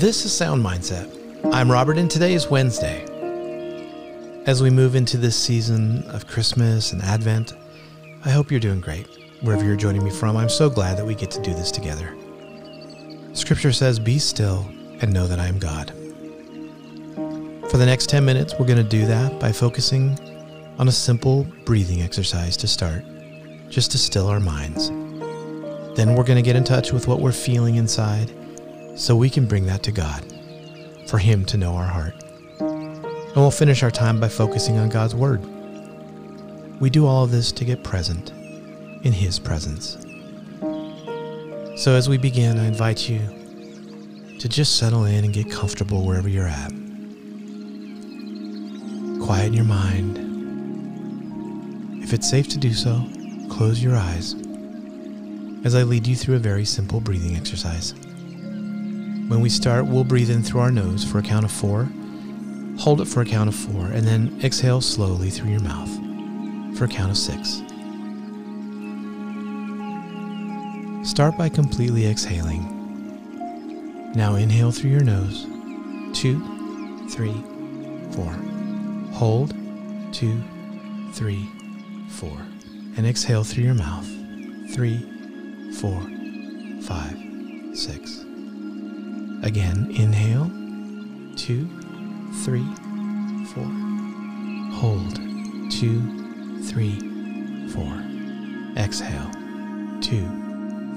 This is Sound Mindset. I'm Robert, and today is Wednesday. As we move into this season of Christmas and Advent, I hope you're doing great. Wherever you're joining me from, I'm so glad that we get to do this together. Scripture says, Be still and know that I am God. For the next 10 minutes, we're going to do that by focusing on a simple breathing exercise to start, just to still our minds. Then we're going to get in touch with what we're feeling inside so we can bring that to God, for Him to know our heart. And we'll finish our time by focusing on God's Word. We do all of this to get present in His presence. So as we begin, I invite you to just settle in and get comfortable wherever you're at. Quieten your mind. If it's safe to do so, close your eyes as I lead you through a very simple breathing exercise. When we start, we'll breathe in through our nose for a count of four, hold it for a count of four, and then exhale slowly through your mouth for a count of six. Start by completely exhaling. Now inhale through your nose. Two, three, four. Hold. Two, three, four. And exhale through your mouth. Three, four, five, six. Again, inhale, two, three, four. Hold, two, three, four. Exhale, two,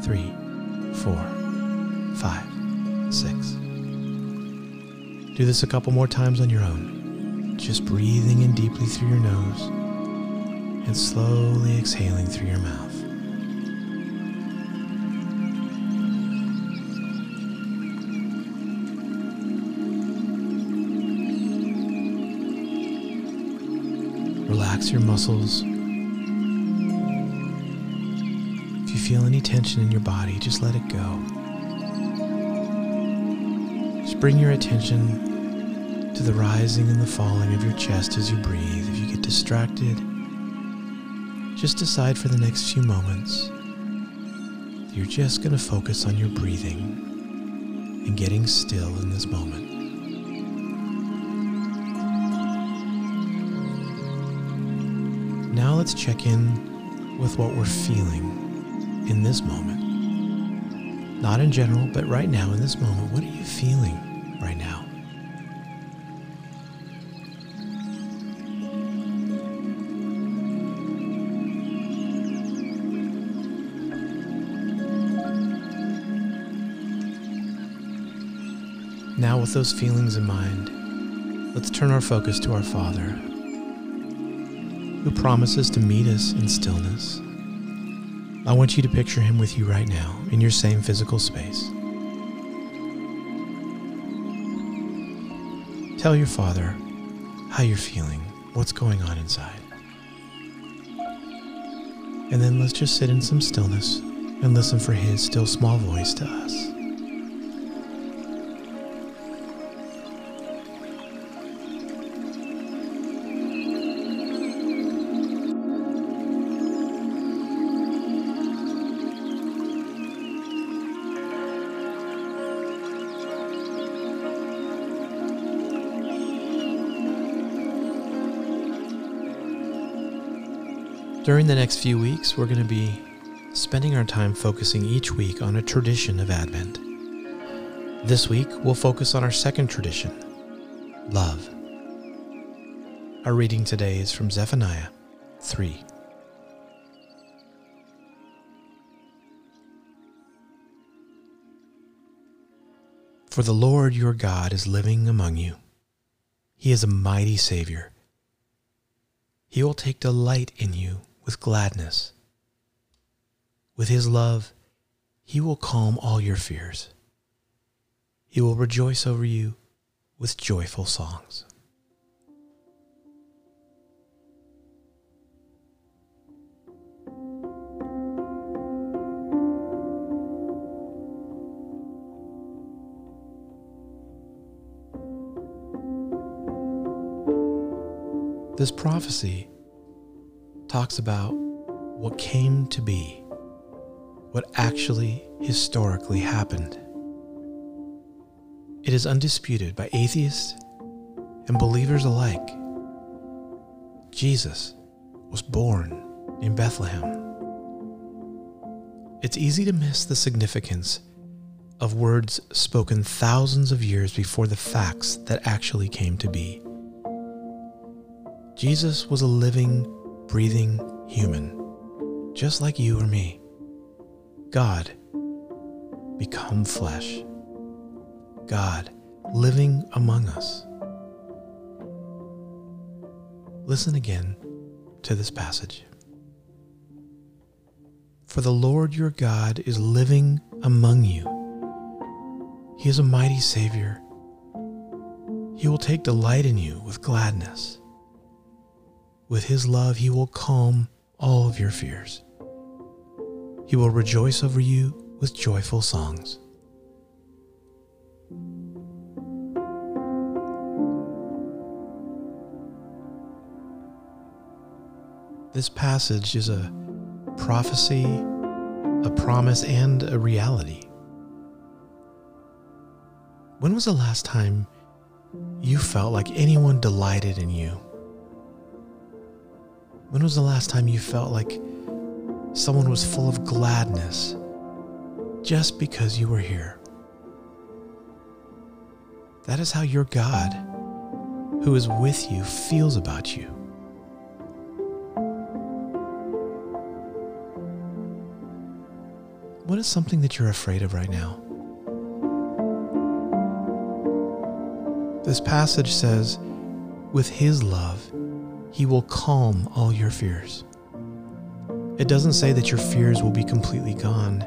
three, four, five, six. Do this a couple more times on your own, just breathing in deeply through your nose and slowly exhaling through your mouth. Relax your muscles. Feel any tension in your body, just let it go. Just bring your attention to the rising and the falling of your chest as you breathe. If you get distracted, just decide for the next few moments you're just going to focus on your breathing and getting still in this moment. Now let's check in with what we're feeling in this moment. Not in general, but right now in this moment. What are you feeling right now? Now, with those feelings in mind, let's turn our focus to our Father, who promises to meet us in stillness. I want you to picture him with you right now in your same physical space. Tell your Father how you're feeling, what's going on inside. And then let's just sit in some stillness and listen for his still small voice to us. During the next few weeks, we're going to be spending our time focusing each week on a tradition of Advent. This week, we'll focus on our second tradition love. Our reading today is from Zephaniah 3. For the Lord your God is living among you. He is a mighty Savior. He will take delight in you with gladness. With his love, he will calm all your fears. He will rejoice over you with joyful songs. This prophecy talks about what came to be, what actually historically happened. It is undisputed by atheists and believers alike. Jesus was born in Bethlehem. It's easy to miss the significance of words spoken thousands of years before the facts that actually came to be. Jesus was a living, breathing human, just like you or me. God become flesh. God living among us. Listen again to this passage. For the Lord your God is living among you. He is a mighty Savior. He will take delight in you with gladness. With His love, He will calm all of your fears. He will rejoice over you with joyful songs. This passage is a prophecy, a promise, and a reality. When was the last time you felt like anyone delighted in you? When was the last time you felt like someone was full of gladness just because you were here? That is how your God, who is with you, feels about you. What is something that you're afraid of right now? This passage says, with his love, he will calm all your fears. It doesn't say that your fears will be completely gone.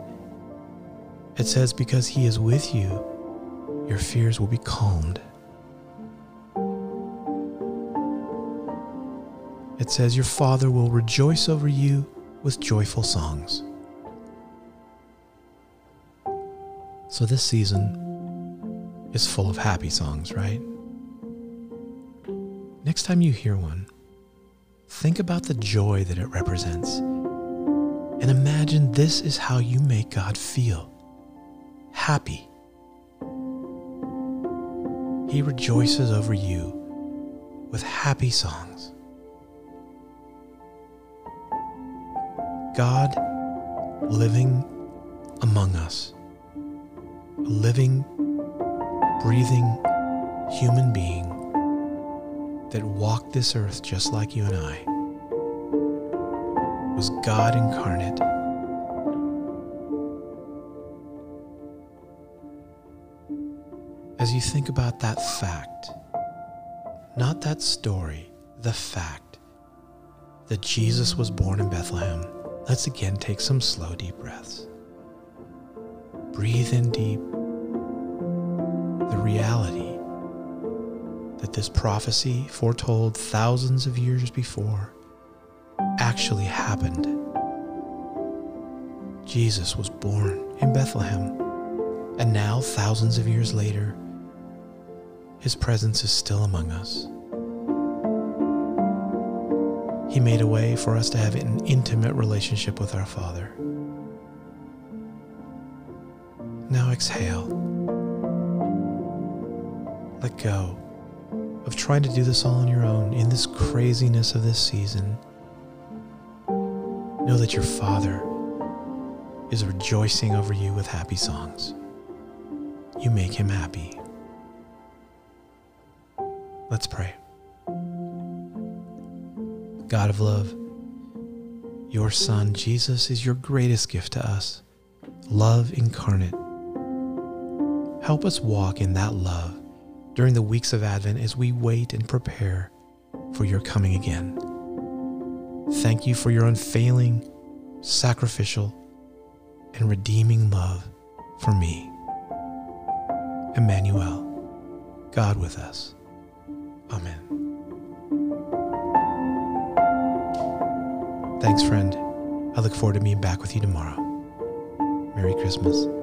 It says, because he is with you, your fears will be calmed. It says, Your Father will rejoice over you with joyful songs. So this season is full of happy songs, right? Next time you hear one, think about the joy that it represents and imagine this is how you make God feel happy. He rejoices over you with happy songs. God living among us a living, breathing human being that walked this earth just like you and I was God incarnate. As you think about that fact, not that story, the fact that Jesus was born in Bethlehem, let's again take some slow, deep breaths. Breathe in deep the reality that this prophecy foretold thousands of years before actually happened. Jesus was born in Bethlehem, and now, thousands of years later, his presence is still among us. He made a way for us to have an intimate relationship with our Father. Now exhale let go of trying to do this all on your own in this craziness of this season. Know that your Father is rejoicing over you with happy songs. You make him happy. Let's pray. God of love, your Son, Jesus, is your greatest gift to us, love incarnate. Help us walk in that love during the weeks of Advent as we wait and prepare for your coming again. Thank you for your unfailing, sacrificial, and redeeming love for me. Emmanuel, God with us. Amen. Thanks, friend. I look forward to being back with you tomorrow. Merry Christmas.